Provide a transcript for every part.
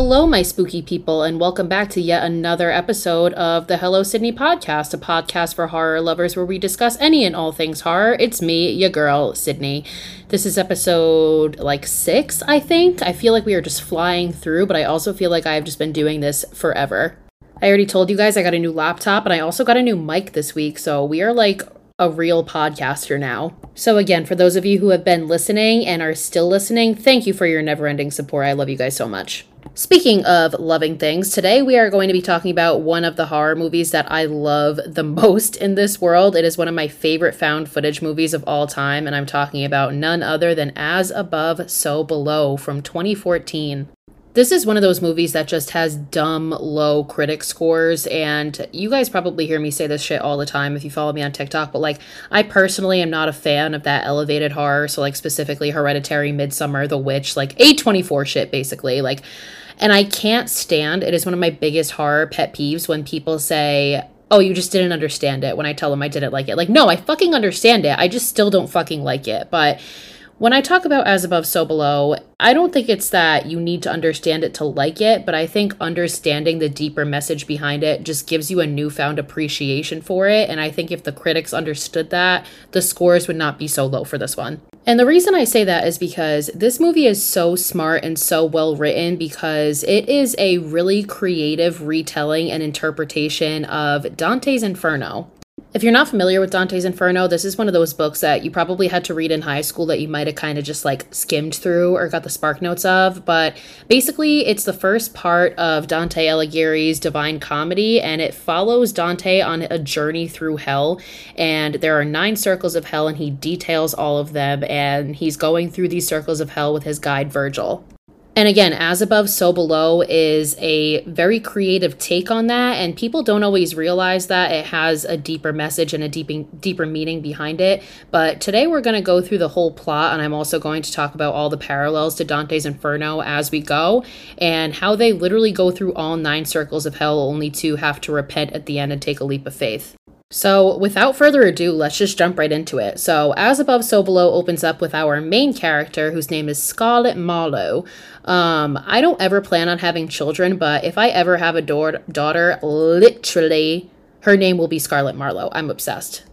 Hello, my spooky people, and welcome back to yet another episode of the Hello Sidney podcast, a podcast for horror lovers where we discuss any and all things horror. It's me, your girl, Sidney. This is episode like six, I think. I feel like we are just flying through, but I also feel like I've just been doing this forever. I already told you guys I got a new laptop and I also got a new mic this week, so we are like a real podcaster now. So, again, for those of you who have been listening and are still listening, thank you for your never ending support. I love you guys so much. Speaking of loving things, today we are going to be talking about one of the horror movies that I love the most in this world. It is one of my favorite found footage movies of all time, and I'm talking about none other than As Above, So Below from 2014. This is one of those movies that just has dumb low critic scores and you guys probably hear me say this shit all the time if you follow me on TikTok but like I personally am not a fan of that elevated horror so like specifically Hereditary, Midsommar, The Witch, like A24 shit basically like and I can't stand it is one of my biggest horror pet peeves when people say oh, you just didn't understand it when I tell them I didn't like it. Like, no, I fucking understand it. I just still don't fucking like it. But when I talk about as above, so below, I don't think it's that you need to understand it to like it, but I think understanding the deeper message behind it just gives you a newfound appreciation for it. And I think if the critics understood that, the scores would not be so low for this one. And the reason I say that is because this movie is so smart and so well written because it is a really creative retelling and interpretation of Dante's Inferno. If you're not familiar with Dante's Inferno, this is one of those books that you probably had to read in high school that you might have kind of just like skimmed through or got the spark notes of. But basically, it's the first part of Dante Alighieri's Divine Comedy, and it follows Dante on a journey through hell. And there are nine circles of hell, and he details all of them. And he's going through these circles of hell with his guide Virgil. And again, As Above, So Below is a very creative take on that. And people don't always realize that it has a deeper message and a deeper, deeper meaning behind it. But today we're going to go through the whole plot. And I'm also going to talk about all the parallels to Dante's Inferno as we go and how they literally go through all nine circles of hell only to have to repent at the end and take a leap of faith. So, without further ado, let's just jump right into it. So, As Above, So Below opens up with our main character, whose name is Scarlett Marlowe. Um, I don't ever plan on having children, but if I ever have a da- daughter, literally, her name will be Scarlett Marlowe. I'm obsessed.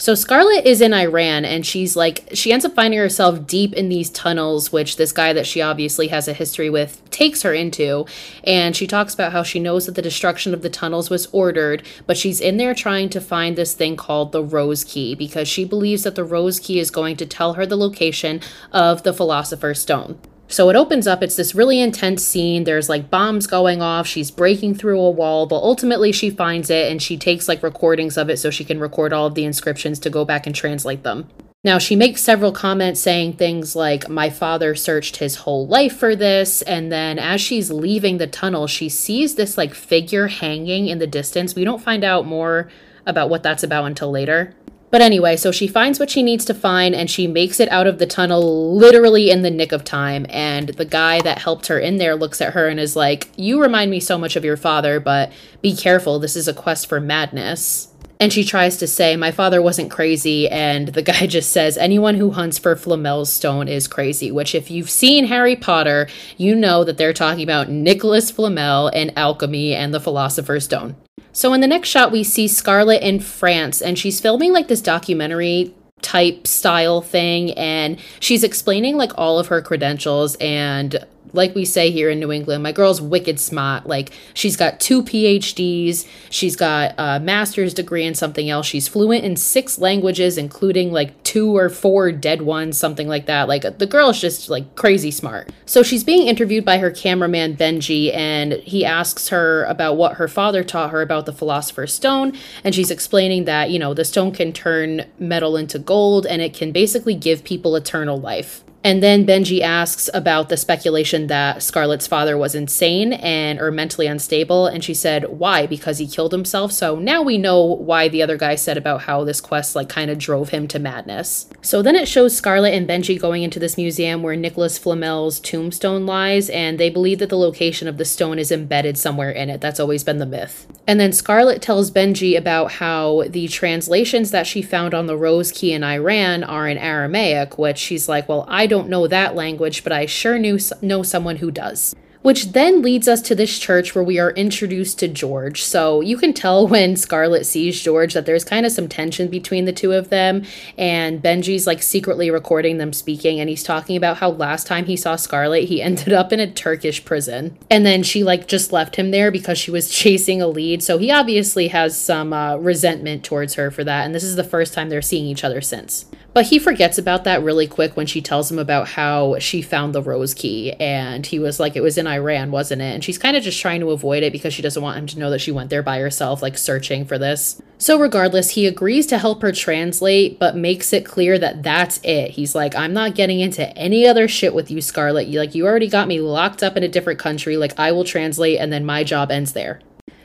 So Scarlett is in Iran and she's like she ends up finding herself deep in these tunnels which this guy that she obviously has a history with takes her into and she talks about how she knows that the destruction of the tunnels was ordered but she's in there trying to find this thing called the rose key because she believes that the rose key is going to tell her the location of the philosopher's stone. So it opens up, it's this really intense scene. There's like bombs going off. She's breaking through a wall, but ultimately she finds it and she takes like recordings of it so she can record all of the inscriptions to go back and translate them. Now, she makes several comments saying things like, My father searched his whole life for this. And then as she's leaving the tunnel, she sees this like figure hanging in the distance. We don't find out more about what that's about until later. But anyway, so she finds what she needs to find and she makes it out of the tunnel literally in the nick of time. And the guy that helped her in there looks at her and is like, You remind me so much of your father, but be careful. This is a quest for madness. And she tries to say, My father wasn't crazy. And the guy just says, Anyone who hunts for Flamel's stone is crazy. Which, if you've seen Harry Potter, you know that they're talking about Nicholas Flamel and alchemy and the Philosopher's Stone. So in the next shot, we see Scarlett in France, and she's filming like this documentary type style thing, and she's explaining like all of her credentials and like we say here in New England, my girl's wicked smart. Like she's got two PhDs, she's got a master's degree in something else. She's fluent in six languages, including like two or four dead ones, something like that. Like the girl's just like crazy smart. So she's being interviewed by her cameraman Benji, and he asks her about what her father taught her about the Philosopher's Stone, and she's explaining that you know the stone can turn metal into gold, and it can basically give people eternal life. And then Benji asks about the speculation that Scarlett's father was insane and or mentally unstable, and she said, "Why? Because he killed himself." So now we know why the other guy said about how this quest like kind of drove him to madness. So then it shows Scarlett and Benji going into this museum where Nicholas Flamel's tombstone lies, and they believe that the location of the stone is embedded somewhere in it. That's always been the myth. And then Scarlett tells Benji about how the translations that she found on the Rose Key in Iran are in Aramaic, which she's like, "Well, I don't." know that language, but I sure knew know someone who does. Which then leads us to this church where we are introduced to George. So you can tell when Scarlett sees George that there's kind of some tension between the two of them. And Benji's like secretly recording them speaking. And he's talking about how last time he saw Scarlett, he ended up in a Turkish prison. And then she like just left him there because she was chasing a lead. So he obviously has some uh, resentment towards her for that. And this is the first time they're seeing each other since. But he forgets about that really quick when she tells him about how she found the rose key. And he was like, it was in Iran, wasn't it? And she's kind of just trying to avoid it because she doesn't want him to know that she went there by herself, like searching for this. So, regardless, he agrees to help her translate, but makes it clear that that's it. He's like, I'm not getting into any other shit with you, Scarlett. You like, you already got me locked up in a different country. Like, I will translate, and then my job ends there.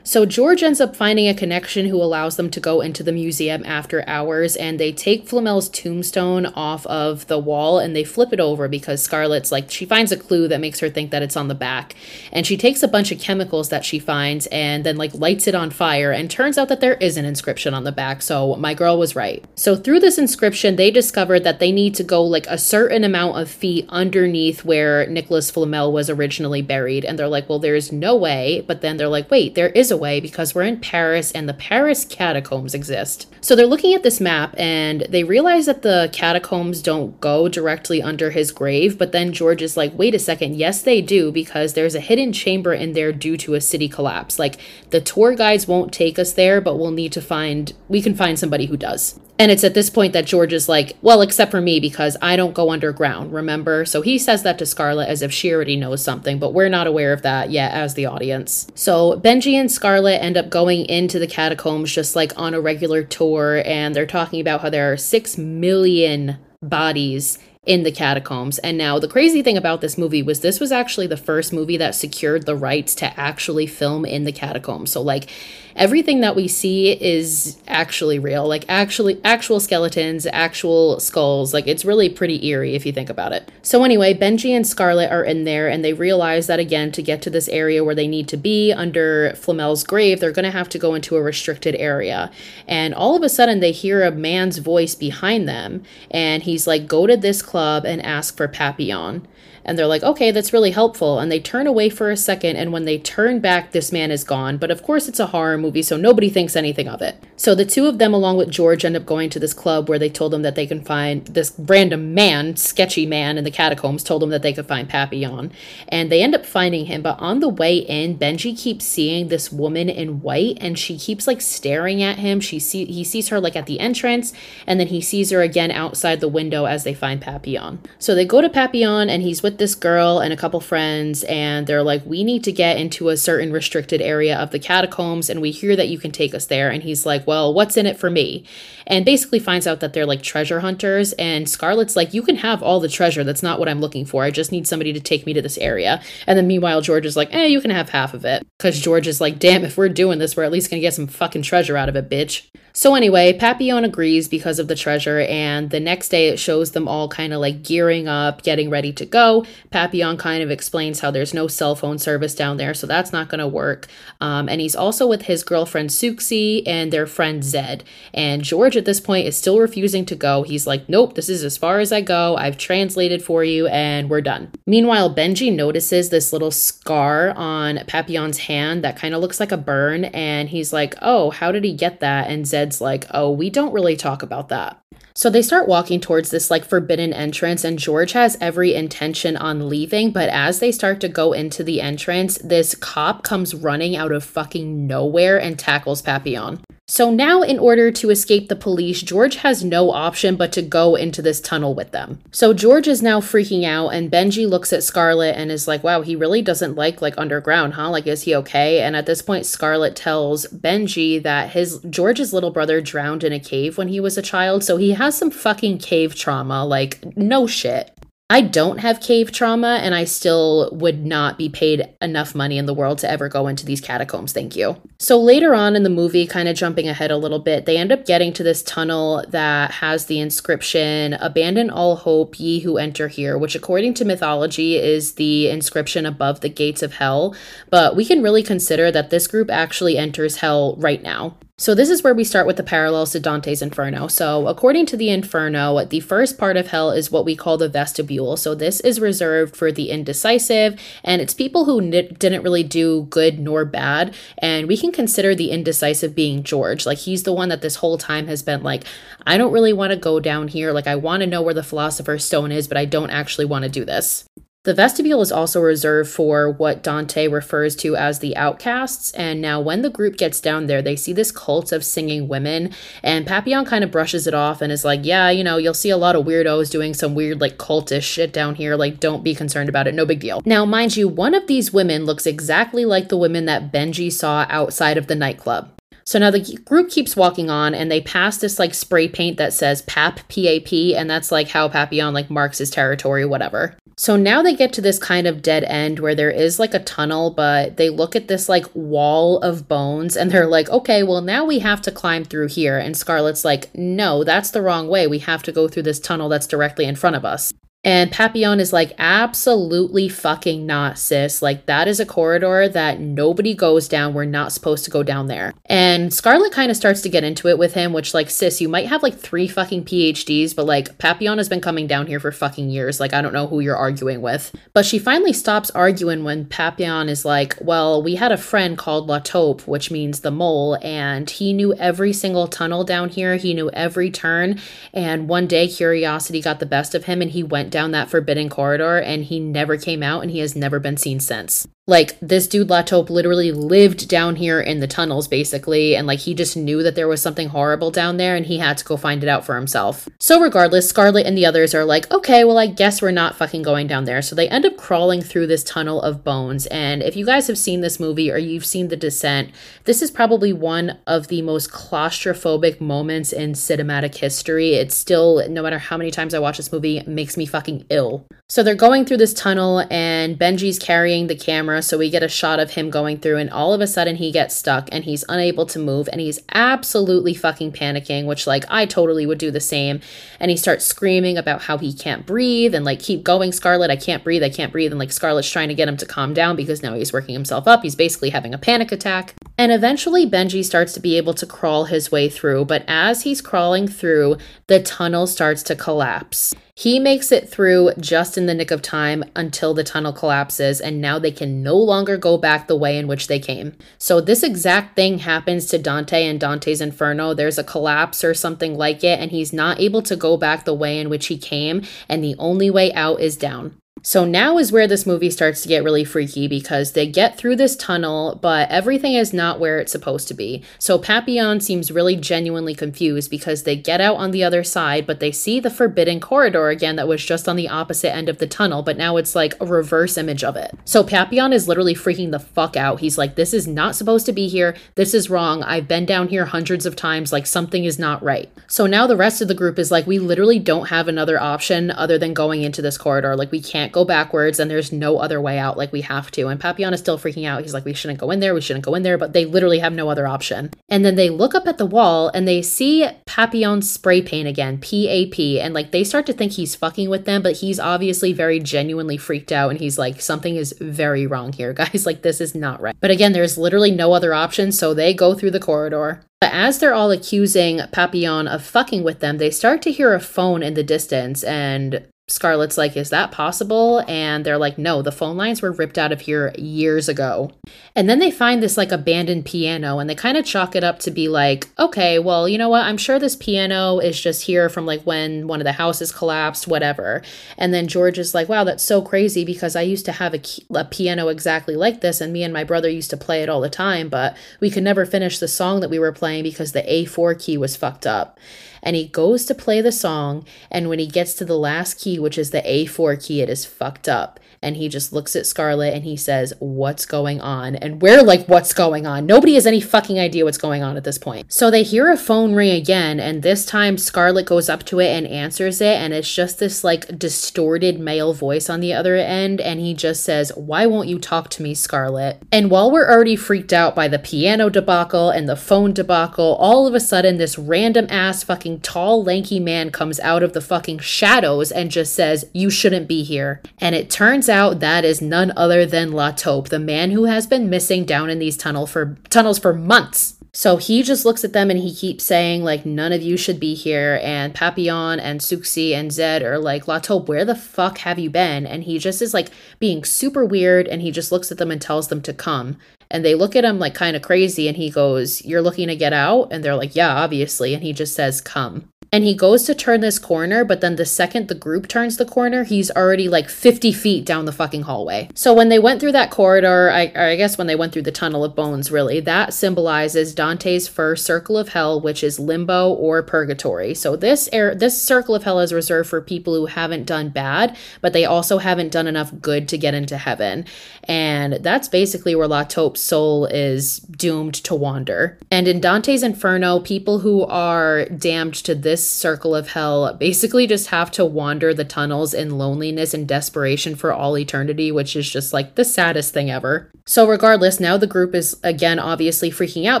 So George ends up finding a connection who allows them to go into the museum after hours, and they take Flamel's tombstone off of the wall and they flip it over because Scarlett's like she finds a clue that makes her think that it's on the back, and she takes a bunch of chemicals that she finds and then like lights it on fire, and turns out that there is an inscription on the back. So my girl was right. So through this inscription, they discovered that they need to go like a certain amount of feet underneath where Nicholas Flamel was originally buried, and they're like, well, there's no way. But then they're like, wait, there is away because we're in Paris and the Paris catacombs exist. So they're looking at this map and they realize that the catacombs don't go directly under his grave, but then George is like, wait a second, yes, they do because there's a hidden chamber in there due to a city collapse. Like the tour guides won't take us there, but we'll need to find, we can find somebody who does. And it's at this point that George is like, well, except for me, because I don't go underground, remember? So he says that to Scarlett as if she already knows something, but we're not aware of that yet as the audience. So Benji and Scarlett end up going into the catacombs just like on a regular tour, and they're talking about how there are six million bodies in the catacombs. And now the crazy thing about this movie was this was actually the first movie that secured the rights to actually film in the catacombs. So like everything that we see is actually real, like actually actual skeletons, actual skulls. Like it's really pretty eerie if you think about it. So anyway, Benji and Scarlett are in there and they realize that again to get to this area where they need to be under Flamel's grave, they're going to have to go into a restricted area. And all of a sudden they hear a man's voice behind them and he's like go to this club and ask for Papillon. And they're like, okay, that's really helpful. And they turn away for a second. And when they turn back, this man is gone. But of course, it's a horror movie, so nobody thinks anything of it. So the two of them, along with George, end up going to this club where they told them that they can find this random man, sketchy man in the catacombs, told them that they could find Papillon. And they end up finding him. But on the way in, Benji keeps seeing this woman in white and she keeps like staring at him. She see he sees her like at the entrance and then he sees her again outside the window as they find Papillon. So they go to Papillon and he's with with this girl and a couple friends, and they're like, We need to get into a certain restricted area of the catacombs, and we hear that you can take us there. And he's like, Well, what's in it for me? And basically finds out that they're like treasure hunters. And Scarlett's like, You can have all the treasure. That's not what I'm looking for. I just need somebody to take me to this area. And then meanwhile, George is like, Eh, you can have half of it. Because George is like, Damn, if we're doing this, we're at least gonna get some fucking treasure out of it, bitch. So anyway, Papillon agrees because of the treasure, and the next day it shows them all kind of like gearing up, getting ready to go. Papillon kind of explains how there's no cell phone service down there, so that's not going to work. Um, and he's also with his girlfriend Souxie and their friend Zed. And George at this point is still refusing to go. He's like, nope, this is as far as I go. I've translated for you, and we're done. Meanwhile, Benji notices this little scar on Papillon's hand that kind of looks like a burn, and he's like, oh, how did he get that? And Zed Zed's like, oh, we don't really talk about that. So they start walking towards this like forbidden entrance, and George has every intention on leaving. But as they start to go into the entrance, this cop comes running out of fucking nowhere and tackles Papillon. So now, in order to escape the police, George has no option but to go into this tunnel with them. So George is now freaking out, and Benji looks at Scarlett and is like, "Wow, he really doesn't like like underground, huh? Like, is he okay?" And at this point, Scarlett tells Benji that his George's little brother drowned in a cave when he was a child, so he has some fucking cave trauma. Like, no shit. I don't have cave trauma and I still would not be paid enough money in the world to ever go into these catacombs. Thank you. So later on in the movie, kind of jumping ahead a little bit, they end up getting to this tunnel that has the inscription Abandon all hope, ye who enter here, which according to mythology is the inscription above the gates of hell. But we can really consider that this group actually enters hell right now. So, this is where we start with the parallels to Dante's Inferno. So, according to the Inferno, the first part of hell is what we call the vestibule. So, this is reserved for the indecisive, and it's people who n- didn't really do good nor bad. And we can consider the indecisive being George. Like, he's the one that this whole time has been like, I don't really want to go down here. Like, I want to know where the Philosopher's Stone is, but I don't actually want to do this. The vestibule is also reserved for what Dante refers to as the outcasts. And now, when the group gets down there, they see this cult of singing women. And Papillon kind of brushes it off and is like, Yeah, you know, you'll see a lot of weirdos doing some weird, like, cultish shit down here. Like, don't be concerned about it. No big deal. Now, mind you, one of these women looks exactly like the women that Benji saw outside of the nightclub. So now the group keeps walking on and they pass this like spray paint that says PAP, P-A-P, and that's like how Papillon like marks his territory, whatever. So now they get to this kind of dead end where there is like a tunnel, but they look at this like wall of bones and they're like, okay, well, now we have to climb through here. And Scarlett's like, no, that's the wrong way. We have to go through this tunnel that's directly in front of us. And Papillon is like, absolutely fucking not, sis. Like, that is a corridor that nobody goes down. We're not supposed to go down there. And Scarlett kind of starts to get into it with him, which, like, sis, you might have like three fucking PhDs, but like, Papillon has been coming down here for fucking years. Like, I don't know who you're arguing with. But she finally stops arguing when Papillon is like, well, we had a friend called La Taupe, which means the mole, and he knew every single tunnel down here. He knew every turn. And one day, curiosity got the best of him and he went down that forbidden corridor and he never came out and he has never been seen since. Like this dude La Taupe literally lived down here in the tunnels basically and like he just knew that there was something horrible down there and he had to go find it out for himself. So regardless, Scarlett and the others are like, "Okay, well I guess we're not fucking going down there." So they end up crawling through this tunnel of bones and if you guys have seen this movie or you've seen The Descent, this is probably one of the most claustrophobic moments in cinematic history. It's still no matter how many times I watch this movie, makes me fucking ill. So they're going through this tunnel and Benji's carrying the camera camera, so we get a shot of him going through, and all of a sudden he gets stuck and he's unable to move, and he's absolutely fucking panicking, which, like, I totally would do the same. And he starts screaming about how he can't breathe and, like, keep going, Scarlett, I can't breathe, I can't breathe. And, like, Scarlett's trying to get him to calm down because now he's working himself up. He's basically having a panic attack. And eventually, Benji starts to be able to crawl his way through, but as he's crawling through, the tunnel starts to collapse. He makes it through just in the nick of time until the tunnel collapses, and now they can no longer go back the way in which they came. So, this exact thing happens to Dante in Dante's Inferno. There's a collapse or something like it, and he's not able to go back the way in which he came, and the only way out is down. So now is where this movie starts to get really freaky because they get through this tunnel, but everything is not where it's supposed to be. So Papillon seems really genuinely confused because they get out on the other side, but they see the forbidden corridor again that was just on the opposite end of the tunnel, but now it's like a reverse image of it. So Papillon is literally freaking the fuck out. He's like, This is not supposed to be here. This is wrong. I've been down here hundreds of times. Like, something is not right. So now the rest of the group is like, We literally don't have another option other than going into this corridor. Like, we can't go backwards and there's no other way out. Like we have to. And Papillon is still freaking out. He's like, we shouldn't go in there. We shouldn't go in there. But they literally have no other option. And then they look up at the wall and they see Papillon's spray paint again, P A P. And like they start to think he's fucking with them, but he's obviously very genuinely freaked out. And he's like, something is very wrong here, guys. Like this is not right. But again, there's literally no other option. So they go through the corridor. But as they're all accusing Papillon of fucking with them, they start to hear a phone in the distance, and Scarlett's like, Is that possible? And they're like, No, the phone lines were ripped out of here years ago. And then they find this like abandoned piano and they kind of chalk it up to be like, Okay, well, you know what? I'm sure this piano is just here from like when one of the houses collapsed, whatever. And then George is like, Wow, that's so crazy because I used to have a, a piano exactly like this and me and my brother used to play it all the time, but we could never finish the song that we were playing because the A4 key was fucked up and he goes to play the song and when he gets to the last key which is the A4 key it is fucked up and he just looks at Scarlett and he says, What's going on? And we're like, What's going on? Nobody has any fucking idea what's going on at this point. So they hear a phone ring again, and this time Scarlett goes up to it and answers it, and it's just this like distorted male voice on the other end, and he just says, Why won't you talk to me, Scarlett? And while we're already freaked out by the piano debacle and the phone debacle, all of a sudden this random ass fucking tall, lanky man comes out of the fucking shadows and just says, You shouldn't be here. And it turns out that is none other than La Taupe, the man who has been missing down in these tunnel for tunnels for months. So he just looks at them and he keeps saying, like, none of you should be here. And Papillon and Souxie and Zed are like, La Taupe, where the fuck have you been? And he just is like being super weird and he just looks at them and tells them to come. And they look at him like kind of crazy and he goes, You're looking to get out? And they're like, Yeah, obviously. And he just says, Come and he goes to turn this corner, but then the second the group turns the corner, he's already like 50 feet down the fucking hallway. So when they went through that corridor, I, I guess when they went through the tunnel of bones, really, that symbolizes Dante's first circle of hell, which is limbo or purgatory. So this air, this circle of hell is reserved for people who haven't done bad, but they also haven't done enough good to get into heaven. And that's basically where La Taupe's soul is doomed to wander. And in Dante's Inferno, people who are damned to this this circle of hell basically just have to wander the tunnels in loneliness and desperation for all eternity, which is just like the saddest thing ever. So, regardless, now the group is again obviously freaking out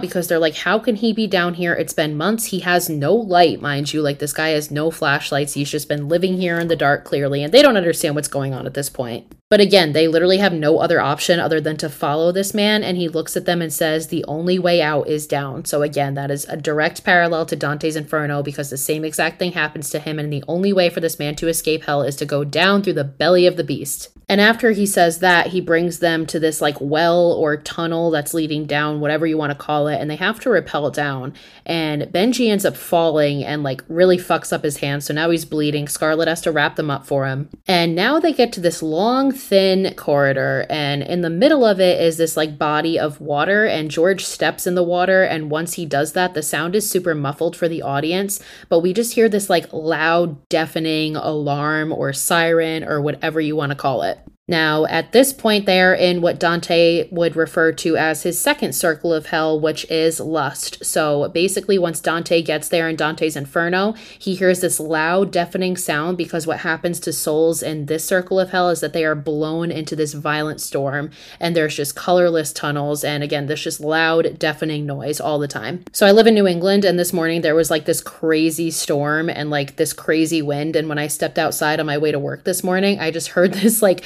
because they're like, how can he be down here? It's been months. He has no light, mind you. Like, this guy has no flashlights. He's just been living here in the dark, clearly, and they don't understand what's going on at this point. But again, they literally have no other option other than to follow this man, and he looks at them and says, The only way out is down. So, again, that is a direct parallel to Dante's Inferno because the same exact thing happens to him, and the only way for this man to escape hell is to go down through the belly of the beast. And after he says that, he brings them to this like well or tunnel that's leading down, whatever you want to call it, and they have to rappel down. And Benji ends up falling and like really fucks up his hand, so now he's bleeding. Scarlett has to wrap them up for him. And now they get to this long, thin corridor, and in the middle of it is this like body of water, and George steps in the water. And once he does that, the sound is super muffled for the audience, but we just hear this like loud, deafening alarm or siren or whatever you want to call it. Now, at this point, they are in what Dante would refer to as his second circle of hell, which is lust. So basically, once Dante gets there in Dante's Inferno, he hears this loud, deafening sound because what happens to souls in this circle of hell is that they are blown into this violent storm and there's just colorless tunnels. And again, there's just loud, deafening noise all the time. So I live in New England, and this morning there was like this crazy storm and like this crazy wind. And when I stepped outside on my way to work this morning, I just heard this like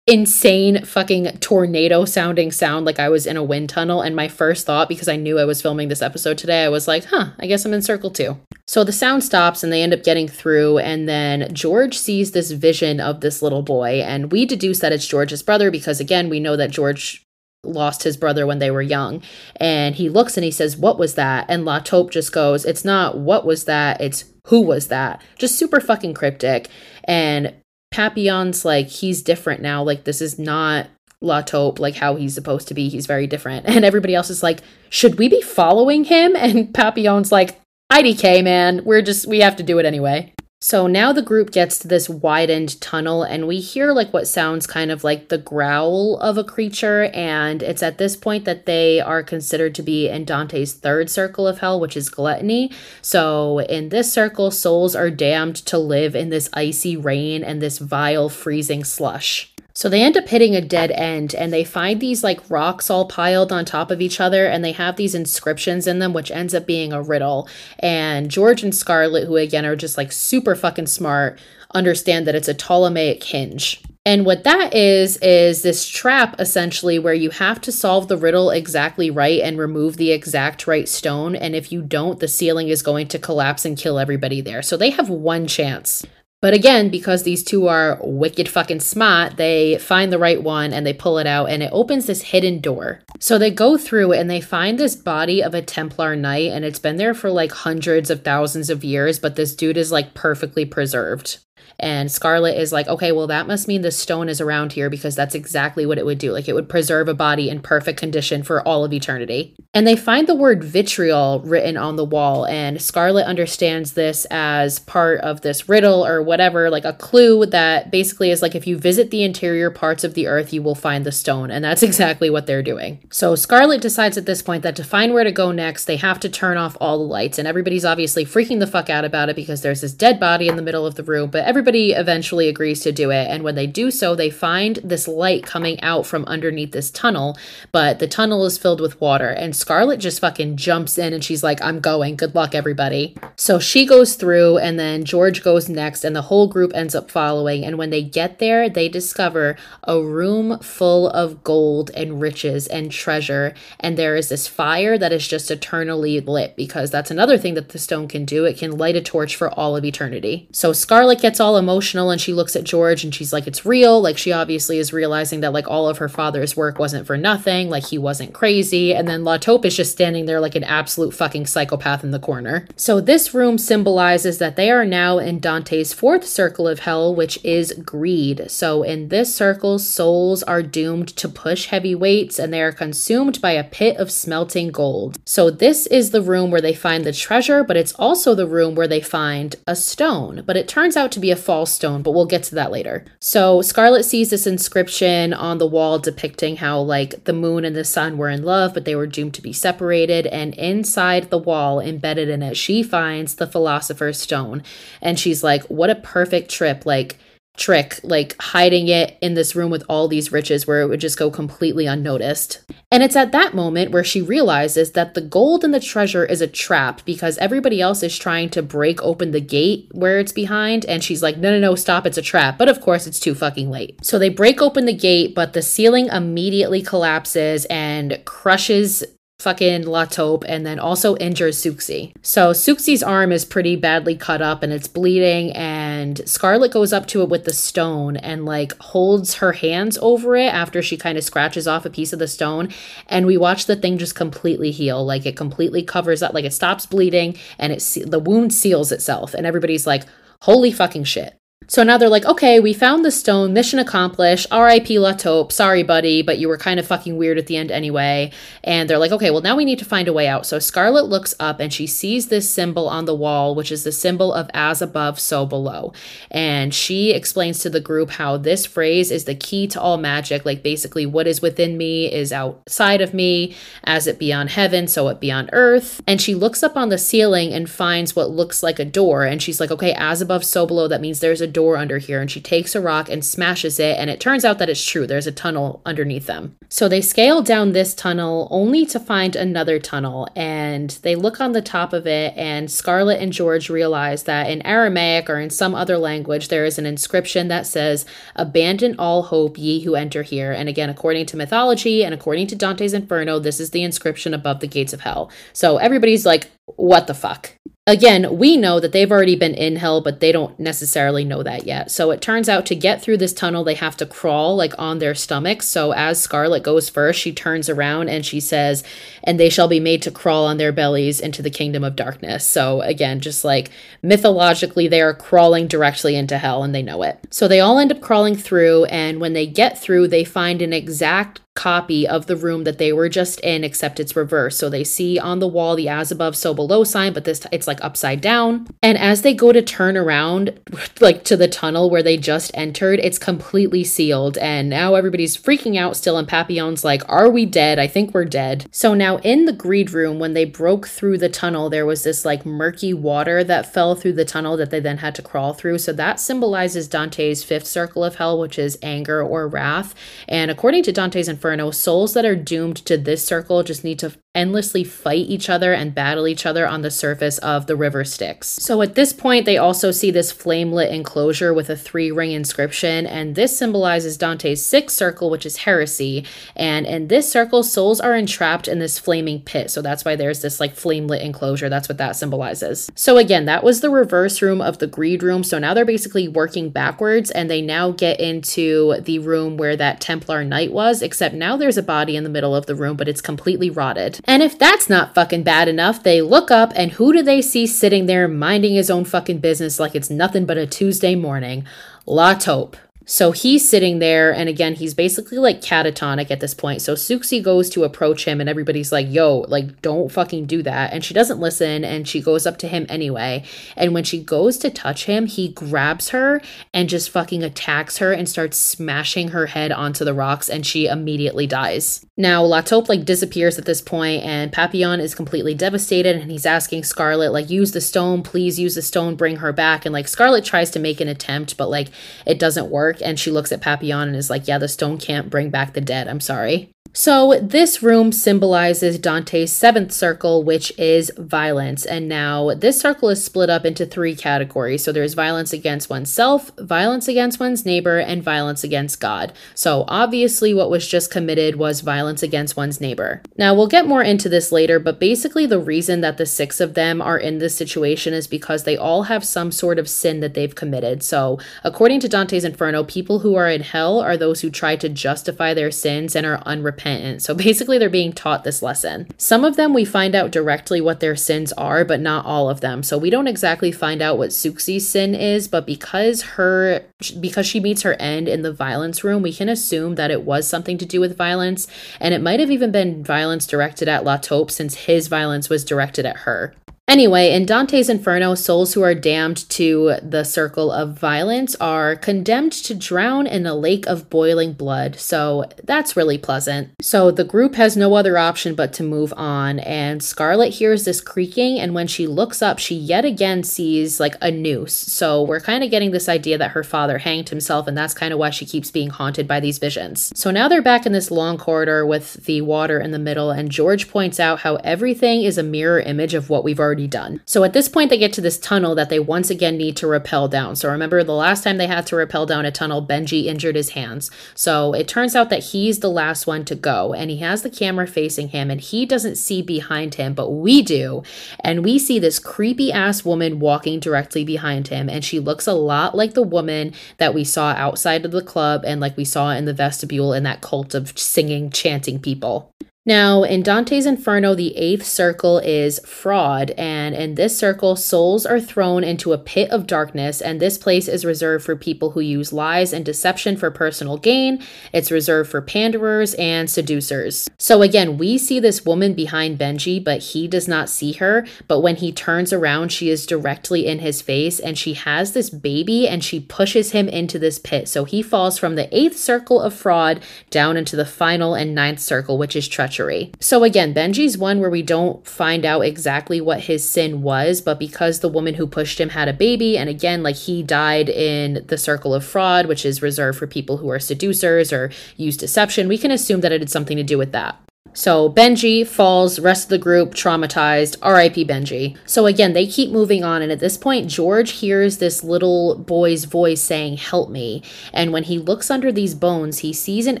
insane fucking tornado sounding sound like I was in a wind tunnel. And my first thought, because I knew I was filming this episode today, I was like, huh, I guess I'm in circle two. So the sound stops and they end up getting through. And then George sees this vision of this little boy. And we deduce that it's George's brother because, again, we know that George lost his brother when they were young. And he looks and he says, What was that? And La Taupe just goes, It's not what was that, it's who was that? Just super fucking cryptic. And Papillon's like he's different now. Like this is not La Taupe, like how he's supposed to be. He's very different. And everybody else is like, should we be following him? And Papillon's like, IDK, man. We're just, we have to do it anyway. So now the group gets to this widened tunnel, and we hear like what sounds kind of like the growl of a creature. And it's at this point that they are considered to be in Dante's third circle of hell, which is gluttony. So in this circle, souls are damned to live in this icy rain and this vile, freezing slush. So they end up hitting a dead end and they find these like rocks all piled on top of each other and they have these inscriptions in them, which ends up being a riddle. And George and Scarlett, who again are just like super fucking smart, understand that it's a Ptolemaic hinge. And what that is, is this trap essentially where you have to solve the riddle exactly right and remove the exact right stone. And if you don't, the ceiling is going to collapse and kill everybody there. So they have one chance. But again, because these two are wicked fucking smart, they find the right one and they pull it out and it opens this hidden door. So they go through and they find this body of a Templar knight and it's been there for like hundreds of thousands of years, but this dude is like perfectly preserved. And Scarlett is like, okay, well, that must mean the stone is around here because that's exactly what it would do. Like, it would preserve a body in perfect condition for all of eternity. And they find the word vitriol written on the wall, and Scarlett understands this as part of this riddle or whatever, like a clue that basically is like, if you visit the interior parts of the earth, you will find the stone. And that's exactly what they're doing. So Scarlett decides at this point that to find where to go next, they have to turn off all the lights. And everybody's obviously freaking the fuck out about it because there's this dead body in the middle of the room, but everybody eventually agrees to do it. And when they do so, they find this light coming out from underneath this tunnel, but the tunnel is filled with water. And Scarlett just fucking jumps in and she's like, I'm going. Good luck, everybody. So she goes through, and then George goes next, and the whole group ends up following. And when they get there, they discover a room full of gold and riches and treasure. And there is this fire that is just eternally lit because that's another thing that the stone can do. It can light a torch for all of eternity. So Scarlett gets all emotional and she looks at George and she's like, It's real. Like, she obviously is realizing that, like, all of her father's work wasn't for nothing. Like, he wasn't crazy. And then La is just standing there like an absolute fucking psychopath in the corner. So, this room symbolizes that they are now in Dante's fourth circle of hell, which is greed. So, in this circle, souls are doomed to push heavy weights and they are consumed by a pit of smelting gold. So, this is the room where they find the treasure, but it's also the room where they find a stone. But it turns out to be a false stone, but we'll get to that later. So, Scarlett sees this inscription on the wall depicting how, like, the moon and the sun were in love, but they were doomed to be separated. And inside the wall, embedded in it, she finds the Philosopher's Stone. And she's like, what a perfect trip. Like, trick, like hiding it in this room with all these riches where it would just go completely unnoticed. And it's at that moment where she realizes that the gold and the treasure is a trap because everybody else is trying to break open the gate where it's behind. And she's like, no, no, no, stop, it's a trap. But of course, it's too fucking late. So they break open the gate, but the ceiling immediately collapses and crushes fucking La Taupe and then also injures Souxie. So Souxie's arm is pretty badly cut up and it's bleeding and Scarlett goes up to it with the stone and like holds her hands over it after she kind of scratches off a piece of the stone and we watch the thing just completely heal like it completely covers up like it stops bleeding and it the wound seals itself and everybody's like holy fucking shit. So now they're like, okay, we found the stone, mission accomplished, RIP La Taupe, sorry, buddy, but you were kind of fucking weird at the end anyway. And they're like, okay, well, now we need to find a way out. So Scarlett looks up and she sees this symbol on the wall, which is the symbol of as above, so below. And she explains to the group how this phrase is the key to all magic. Like, basically, what is within me is outside of me, as it be on heaven, so it be on earth. And she looks up on the ceiling and finds what looks like a door. And she's like, okay, as above, so below, that means there's a door under here and she takes a rock and smashes it and it turns out that it's true. There's a tunnel underneath them. So they scale down this tunnel only to find another tunnel and they look on the top of it and scarlett and george realize that in aramaic or in some other language there is an inscription that says abandon all hope ye who enter here. And again according to mythology and according to dante's inferno this is the inscription above the gates of hell. So everybody's like what the fuck Again, we know that they've already been in hell, but they don't necessarily know that yet. So it turns out to get through this tunnel, they have to crawl like on their stomachs. So as Scarlett goes first, she turns around and she says, and they shall be made to crawl on their bellies into the kingdom of darkness. So again, just like mythologically, they are crawling directly into hell and they know it. So they all end up crawling through. And when they get through, they find an exact copy of the room that they were just in except it's reversed so they see on the wall the as above so below sign but this it's like upside down. And as they go to turn around like to the tunnel where they just entered it's completely sealed. And now everybody's freaking out still and papillon's like are we dead? I think we're dead. So now in the greed room when they broke through the tunnel there was this like murky water that fell through the tunnel that they then had to crawl through. So that symbolizes dante's fifth circle of hell which is anger or wrath. And according to dante's inferno inferno, souls that are doomed to this circle just need to endlessly fight each other and battle each other on the surface of the river Styx. So at this point, they also see this flame lit enclosure with a three ring inscription, and this symbolizes Dante's sixth circle, which is heresy. And in this circle, souls are entrapped in this flaming pit. So that's why there's this like flame lit enclosure. That's what that symbolizes. So again, that was the reverse room of the greed room. So now they're basically working backwards and they now get into the room where that Templar knight was, except now there's a body in the middle of the room, but it's completely rotted. And if that's not fucking bad enough, they look up and who do they see sitting there minding his own fucking business like it's nothing but a Tuesday morning? La Taupe. So he's sitting there, and again, he's basically like catatonic at this point. So Souxie goes to approach him, and everybody's like, yo, like, don't fucking do that. And she doesn't listen, and she goes up to him anyway. And when she goes to touch him, he grabs her and just fucking attacks her and starts smashing her head onto the rocks, and she immediately dies. Now, La like disappears at this point, and Papillon is completely devastated, and he's asking Scarlett, like, use the stone, please use the stone, bring her back. And like, Scarlett tries to make an attempt, but like, it doesn't work. And she looks at Papillon and is like, yeah, the stone can't bring back the dead. I'm sorry. So, this room symbolizes Dante's seventh circle, which is violence. And now, this circle is split up into three categories. So, there's violence against oneself, violence against one's neighbor, and violence against God. So, obviously, what was just committed was violence against one's neighbor. Now, we'll get more into this later, but basically, the reason that the six of them are in this situation is because they all have some sort of sin that they've committed. So, according to Dante's Inferno, people who are in hell are those who try to justify their sins and are unrepentant So basically, they're being taught this lesson. Some of them we find out directly what their sins are, but not all of them. So we don't exactly find out what Souxie's sin is, but because her because she meets her end in the violence room, we can assume that it was something to do with violence, and it might have even been violence directed at La Taupe since his violence was directed at her. Anyway, in Dante's Inferno, souls who are damned to the circle of violence are condemned to drown in a lake of boiling blood. So that's really pleasant. So the group has no other option but to move on. And Scarlett hears this creaking, and when she looks up, she yet again sees like a noose. So we're kind of getting this idea that her father hanged himself, and that's kind of why she keeps being haunted by these visions. So now they're back in this long corridor with the water in the middle, and George points out how everything is a mirror image of what we've already already done. So at this point, they get to this tunnel that they once again need to rappel down. So remember, the last time they had to rappel down a tunnel, Benji injured his hands. So it turns out that he's the last one to go, and he has the camera facing him, and he doesn't see behind him, but we do. And we see this creepy ass woman walking directly behind him, and she looks a lot like the woman that we saw outside of the club and like we saw in the vestibule in that cult of singing, chanting people. Now, in Dante's Inferno, the eighth circle is fraud, and in this circle, souls are thrown into a pit of darkness, and this place is reserved for people who use lies and deception for personal gain. It's reserved for panderers and seducers. So, again, we see this woman behind Benji, but he does not see her. But when he turns around, she is directly in his face, and she has this baby, and she pushes him into this pit. So he falls from the eighth circle of fraud down into the final and ninth circle, which is treachery treachery. So again, Benji's one where we don't find out exactly what his sin was, but because the woman who pushed him had a baby, and again, like he died in the circle of fraud, which is reserved for people who are seducers or use deception, we can assume that it had something to do with that. So Benji falls, rest of the group traumatized, RIP Benji. So again, they keep moving on, and at this point, George hears this little boy's voice saying, Help me. And when he looks under these bones, he sees an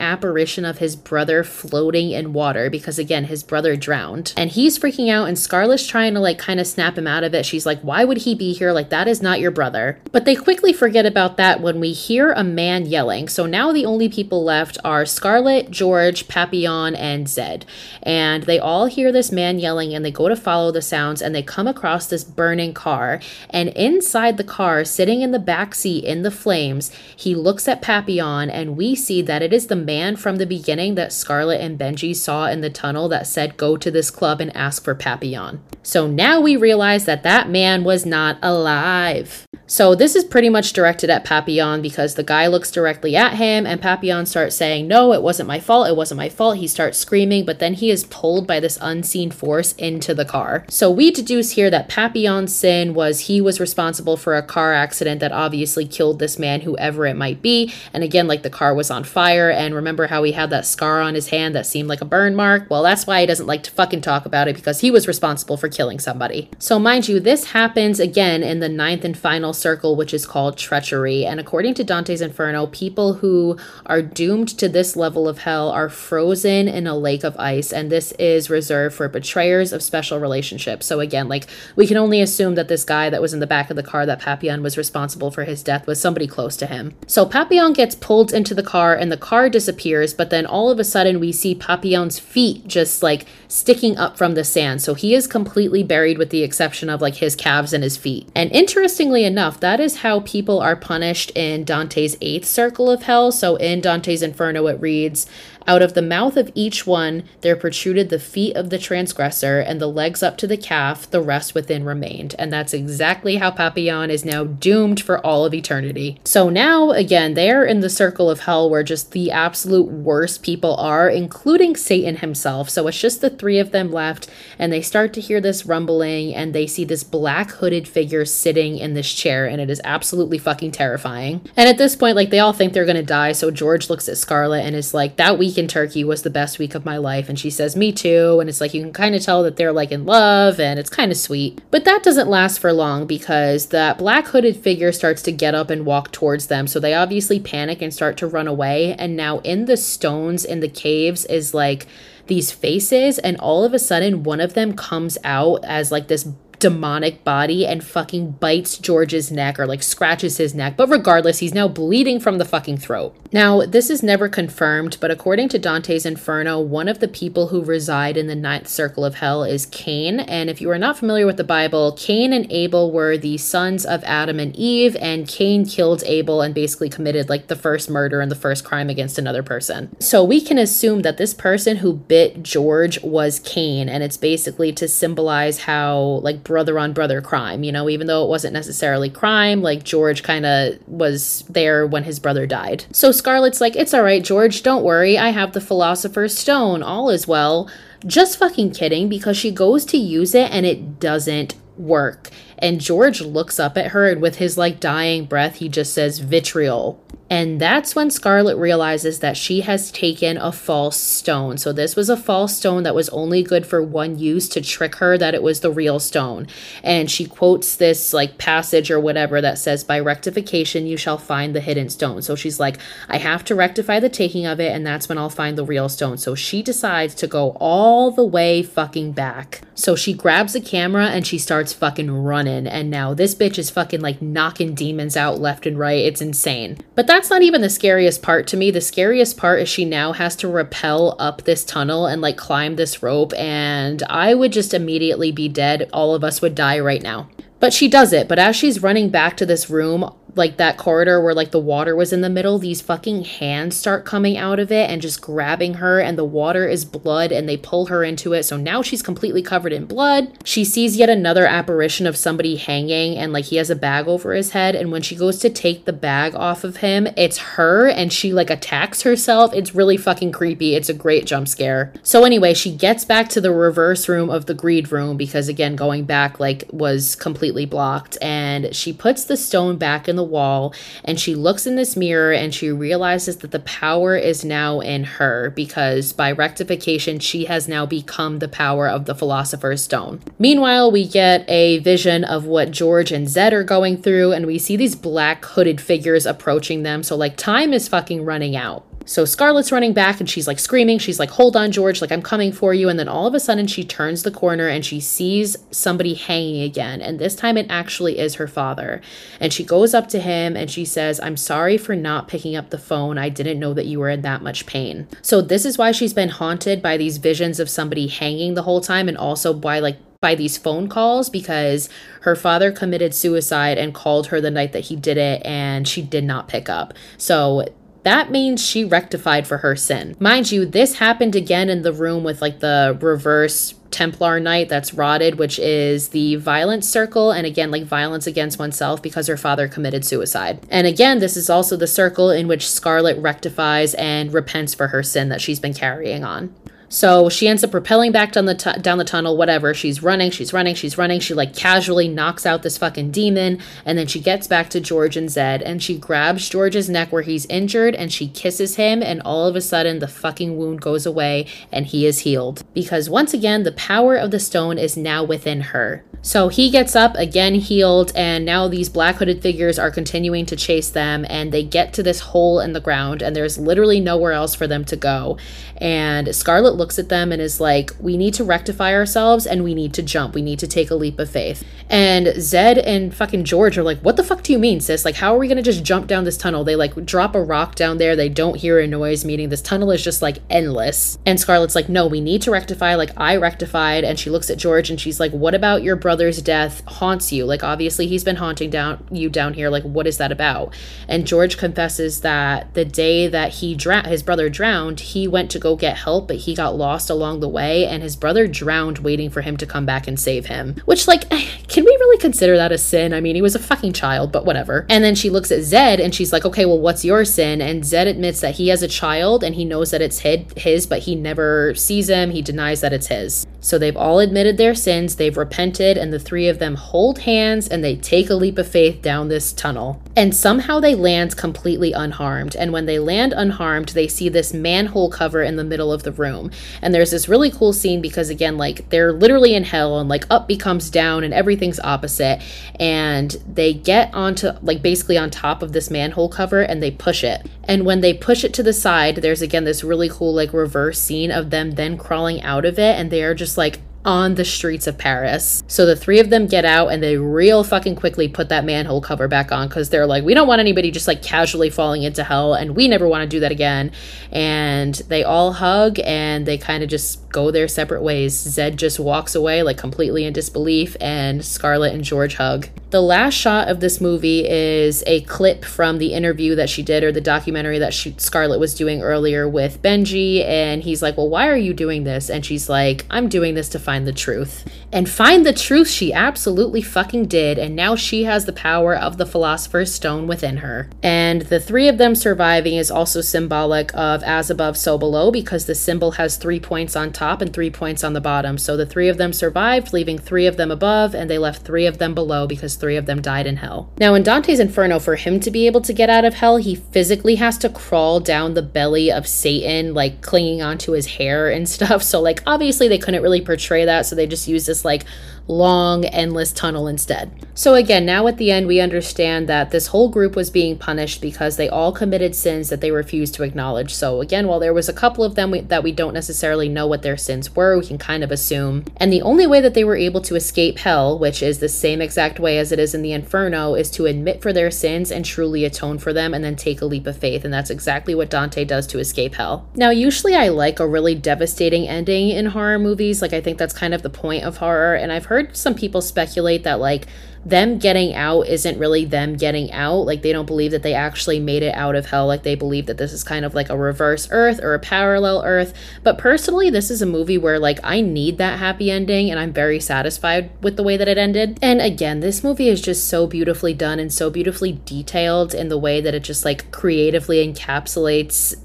apparition of his brother floating in water because, again, his brother drowned. And he's freaking out, and Scarlett's trying to like kind of snap him out of it. She's like, Why would he be here? Like, that is not your brother. But they quickly forget about that when we hear a man yelling. So now the only people left are Scarlett, George, Papillon, and Zed. And they all hear this man yelling and they go to follow the sounds and they come across this burning car. And inside the car, sitting in the back seat in the flames, he looks at Papillon and we see that it is the man from the beginning that Scarlett and Benji saw in the tunnel that said, Go to this club and ask for Papillon. So now we realize that that man was not alive. So this is pretty much directed at Papillon because the guy looks directly at him and Papillon starts saying, No, it wasn't my fault. It wasn't my fault. He starts screaming, but then he is pulled by this unseen force into the car. So we deduce here that Papillon's sin was he was responsible for a car accident that obviously killed this man, whoever it might be. And again, like the car was on fire. And remember how he had that scar on his hand that seemed like a burn mark? Well, that's why he doesn't like to fucking talk about it because he was responsible for killing somebody. So mind you, this happens again in the ninth and final circle, which is called treachery. And according to Dante's Inferno, people who are doomed to this level of hell are frozen in a lake of ice, and this is reserved for betrayers of special relationships. So again, like we can only assume that this guy that was in the back of the car that Papillon was responsible for his death was somebody close to him. So Papillon gets pulled into the car and the car disappears, but then all of a sudden we see Papillon's feet just like sticking up from the sand. So he is completely buried with the exception of like his calves and his feet. And interestingly enough, that is how people are punished in Dante's eighth circle of hell. So in Dante's Inferno, it reads, out of the mouth of each one there protruded the feet of the transgressor, and the legs up to the calf, the rest within remained. And that's exactly how Papillon is now doomed for all of eternity. So now, again, they're in the circle of hell where just the absolute worst people are, including Satan himself. So it's just the three of them left, and they start to hear this rumbling, and they see this black hooded figure sitting in this chair, and it is absolutely fucking terrifying. And at this point, like, they all think they're gonna die, so George looks at Scarlett and is like, That week week in Turkey was the best week of my life. And she says, Me too. And it's like you can kind of tell that they're like in love and it's kind of sweet. But that doesn't last for long because that black hooded figure starts to get up and walk towards them. So they obviously panic and start to run away. And now in the stones in the caves is like these faces and all of a sudden one of them comes out as like this demonic body and fucking bites George's neck or like scratches his neck. But regardless, he's now bleeding from the fucking throat. Now, this is never confirmed, but according to Dante's Inferno, one of the people who reside in the ninth circle of hell is Cain. And if you are not familiar with the Bible, Cain and Abel were the sons of Adam and Eve, and Cain killed Abel and basically committed like the first murder and the first crime against another person. So we can assume that this person who bit George was Cain, and it's basically to symbolize how like brother on brother crime, you know, even though it wasn't necessarily crime, like George kind of was there when his brother died. So Scarlett's like, it's all right, George, don't worry, I have the Philosopher's Stone, all is well. Just fucking kidding, because she goes to use it and it doesn't work. And George looks up at her and with his like dying breath, he just says vitriol. And that's when Scarlett realizes that she has taken a false stone. So, this was a false stone that was only good for one use to trick her that it was the real stone. And she quotes this like passage or whatever that says, By rectification, you shall find the hidden stone. So, she's like, I have to rectify the taking of it, and that's when I'll find the real stone. So, she decides to go all the way fucking back. So, she grabs a camera and she starts fucking running. And now this bitch is fucking like knocking demons out left and right. It's insane. But that's not even the scariest part to me. The scariest part is she now has to rappel up this tunnel and like climb this rope, and I would just immediately be dead. All of us would die right now. But she does it. But as she's running back to this room, like that corridor where like the water was in the middle, these fucking hands start coming out of it and just grabbing her, and the water is blood, and they pull her into it. So now she's completely covered in blood. She sees yet another apparition of somebody hanging, and like he has a bag over his head. And when she goes to take the bag off of him, it's her, and she like attacks herself. It's really fucking creepy. It's a great jump scare. So anyway, she gets back to the reverse room of the greed room because again, going back like was completely blocked, and she puts the stone back in the wall and she looks in this mirror and she realizes that the power is now in her because by rectification, she has now become the power of the Philosopher's Stone. Meanwhile, we get a vision of what George and Zed are going through, and we see these black hooded figures approaching them. So, like, time is fucking running out. So Scarlett's running back and she's like screaming. She's like, Hold on, George, like I'm coming for you. And then all of a sudden she turns the corner and she sees somebody hanging again. And this time it actually is her father. And she goes up to him and she says, I'm sorry for not picking up the phone. I didn't know that you were in that much pain. So this is why she's been haunted by these visions of somebody hanging the whole time and also by like by these phone calls because her father committed suicide and called her the night that he did it and she did not pick up. So that means she rectified for her sin. Mind you, this happened again in the room with like the reverse Templar Knight that's rotted, which is the violence circle, and again, like violence against oneself because her father committed suicide. And again, this is also the circle in which Scarlett rectifies and repents for her sin that she's been carrying on. So she ends up rappelling back down the tu- down the tunnel. Whatever. She's running. She's running. She's running. She like casually knocks out this fucking demon, and then she gets back to George and Zed, and she grabs George's neck where he's injured, and she kisses him, and all of a sudden the fucking wound goes away, and he is healed because once again the power of the stone is now within her. So he gets up, again healed, and now these black hooded figures are continuing to chase them, and they get to this hole in the ground, and there's literally nowhere else for them to go. And Scarlett looks at them and is like, We need to rectify ourselves and we need to jump. We need to take a leap of faith. And Zed and fucking George are like, What the fuck do you mean, sis? Like, how are we gonna just jump down this tunnel? They like drop a rock down there. They don't hear a noise, meaning this tunnel is just like endless. And Scarlett's like, No, we need to rectify. Like, I rectified. And she looks at George and she's like, What about your brother's death haunts you? Like, obviously, he's been haunting down you down here. Like, what is that about? And George confesses that the day that he drowned, his brother drowned, he went to go get help, but he got lost along the way, and his brother drowned waiting for him to come back and save him. Which, like, eh, can we really consider that a sin? I mean, he was a fucking child, but whatever. And then she looks at Zed and she's like, okay, well, what's your sin? And Zed admits that he has a child and he knows that it's his, but he never sees him. He denies that it's his. So they've all admitted their sins, they've repented, and the three of them hold hands and they take a leap of faith down this tunnel. And somehow they land completely unharmed. And when they land unharmed, they see this manhole cover in the middle of the room. And there's this really cool scene because, again, like they're literally in hell and like up becomes down and everything's opposite. And they get onto, like, basically on top of this manhole cover and they push it. And when they push it to the side, there's again this really cool, like, reverse scene of them then crawling out of it and they are just like on the streets of Paris. So the three of them get out and they real fucking quickly put that manhole cover back on because they're like, we don't want anybody just like casually falling into hell and we never want to do that again. And they all hug and they kind of just go their separate ways. Zed just walks away like completely in disbelief and Scarlett and George hug. The last shot of this movie is a clip from the interview that she did or the documentary that she, Scarlett was doing earlier with Benji and he's like, "Well, why are you doing this?" And she's like, "I'm doing this to find find the truth. And find the truth she absolutely fucking did, and now she has the power of the Philosopher's Stone within her. And the three of them surviving is also symbolic of as above, so below, because the symbol has three points on top and three points on the bottom. So the three of them survived, leaving three of them above, and they left three of them below because three of them died in hell. Now, in Dante's Inferno, for him to be able to get out of hell, he physically has to crawl down the belly of Satan, like clinging onto his hair and stuff. So, like, obviously, they couldn't really that, so they just use this like long, endless tunnel instead. So, again, now at the end, we understand that this whole group was being punished because they all committed sins that they refused to acknowledge. So, again, while there was a couple of them we, that we don't necessarily know what their sins were, we can kind of assume. And the only way that they were able to escape hell, which is the same exact way as it is in the Inferno, is to admit for their sins and truly atone for them and then take a leap of faith. And that's exactly what Dante does to escape hell. Now, usually I like a really devastating ending in horror movies. Like, I think that's kind of the point of horror. And I've heard heard some people speculate that like them getting out isn't really them getting out. Like they don't believe that they actually made it out of hell. Like they believe that this is kind of like a reverse Earth or a parallel Earth. But personally, this is a movie where like I need that happy ending and I'm very satisfied with the way that it ended. And again, this movie is just so beautifully done and so beautifully detailed in the way that it just like creatively encapsulates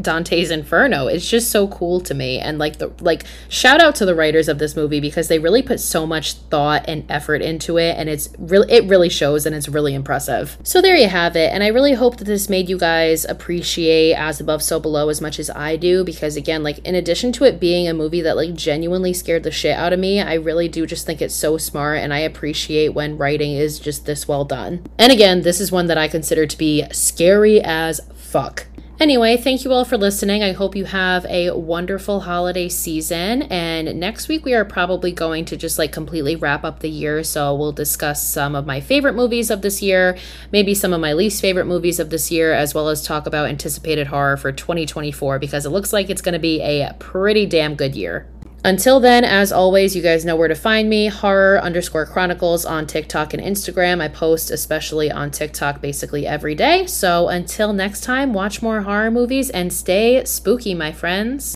Dante's Inferno. It's just so cool to me. And like the like shout out to the writers of this movie because they really put so much thought and effort into it and it's really it really shows and it's really impressive. So there you have it. And I really hope that this made you guys appreciate As Above So Below as much as I do because again, like in addition to it being a movie that like genuinely scared the shit out of me, I really do just think it's so smart and I appreciate when writing is just this well done. And again, this is one that I consider to be scary as fuck. Anyway, thank you all for listening. I hope you have a wonderful holiday season. And next week, we are probably going to just like completely wrap up the year. So we'll discuss some of my favorite movies of this year, maybe some of my least favorite movies of this year, as well as talk about anticipated horror for 2024 because it looks like it's going to be a pretty damn good year. Until then, as always, you guys know where to find me horror underscore chronicles on TikTok and Instagram. I post especially on TikTok basically every day. So until next time, watch more horror movies and stay spooky, my friends.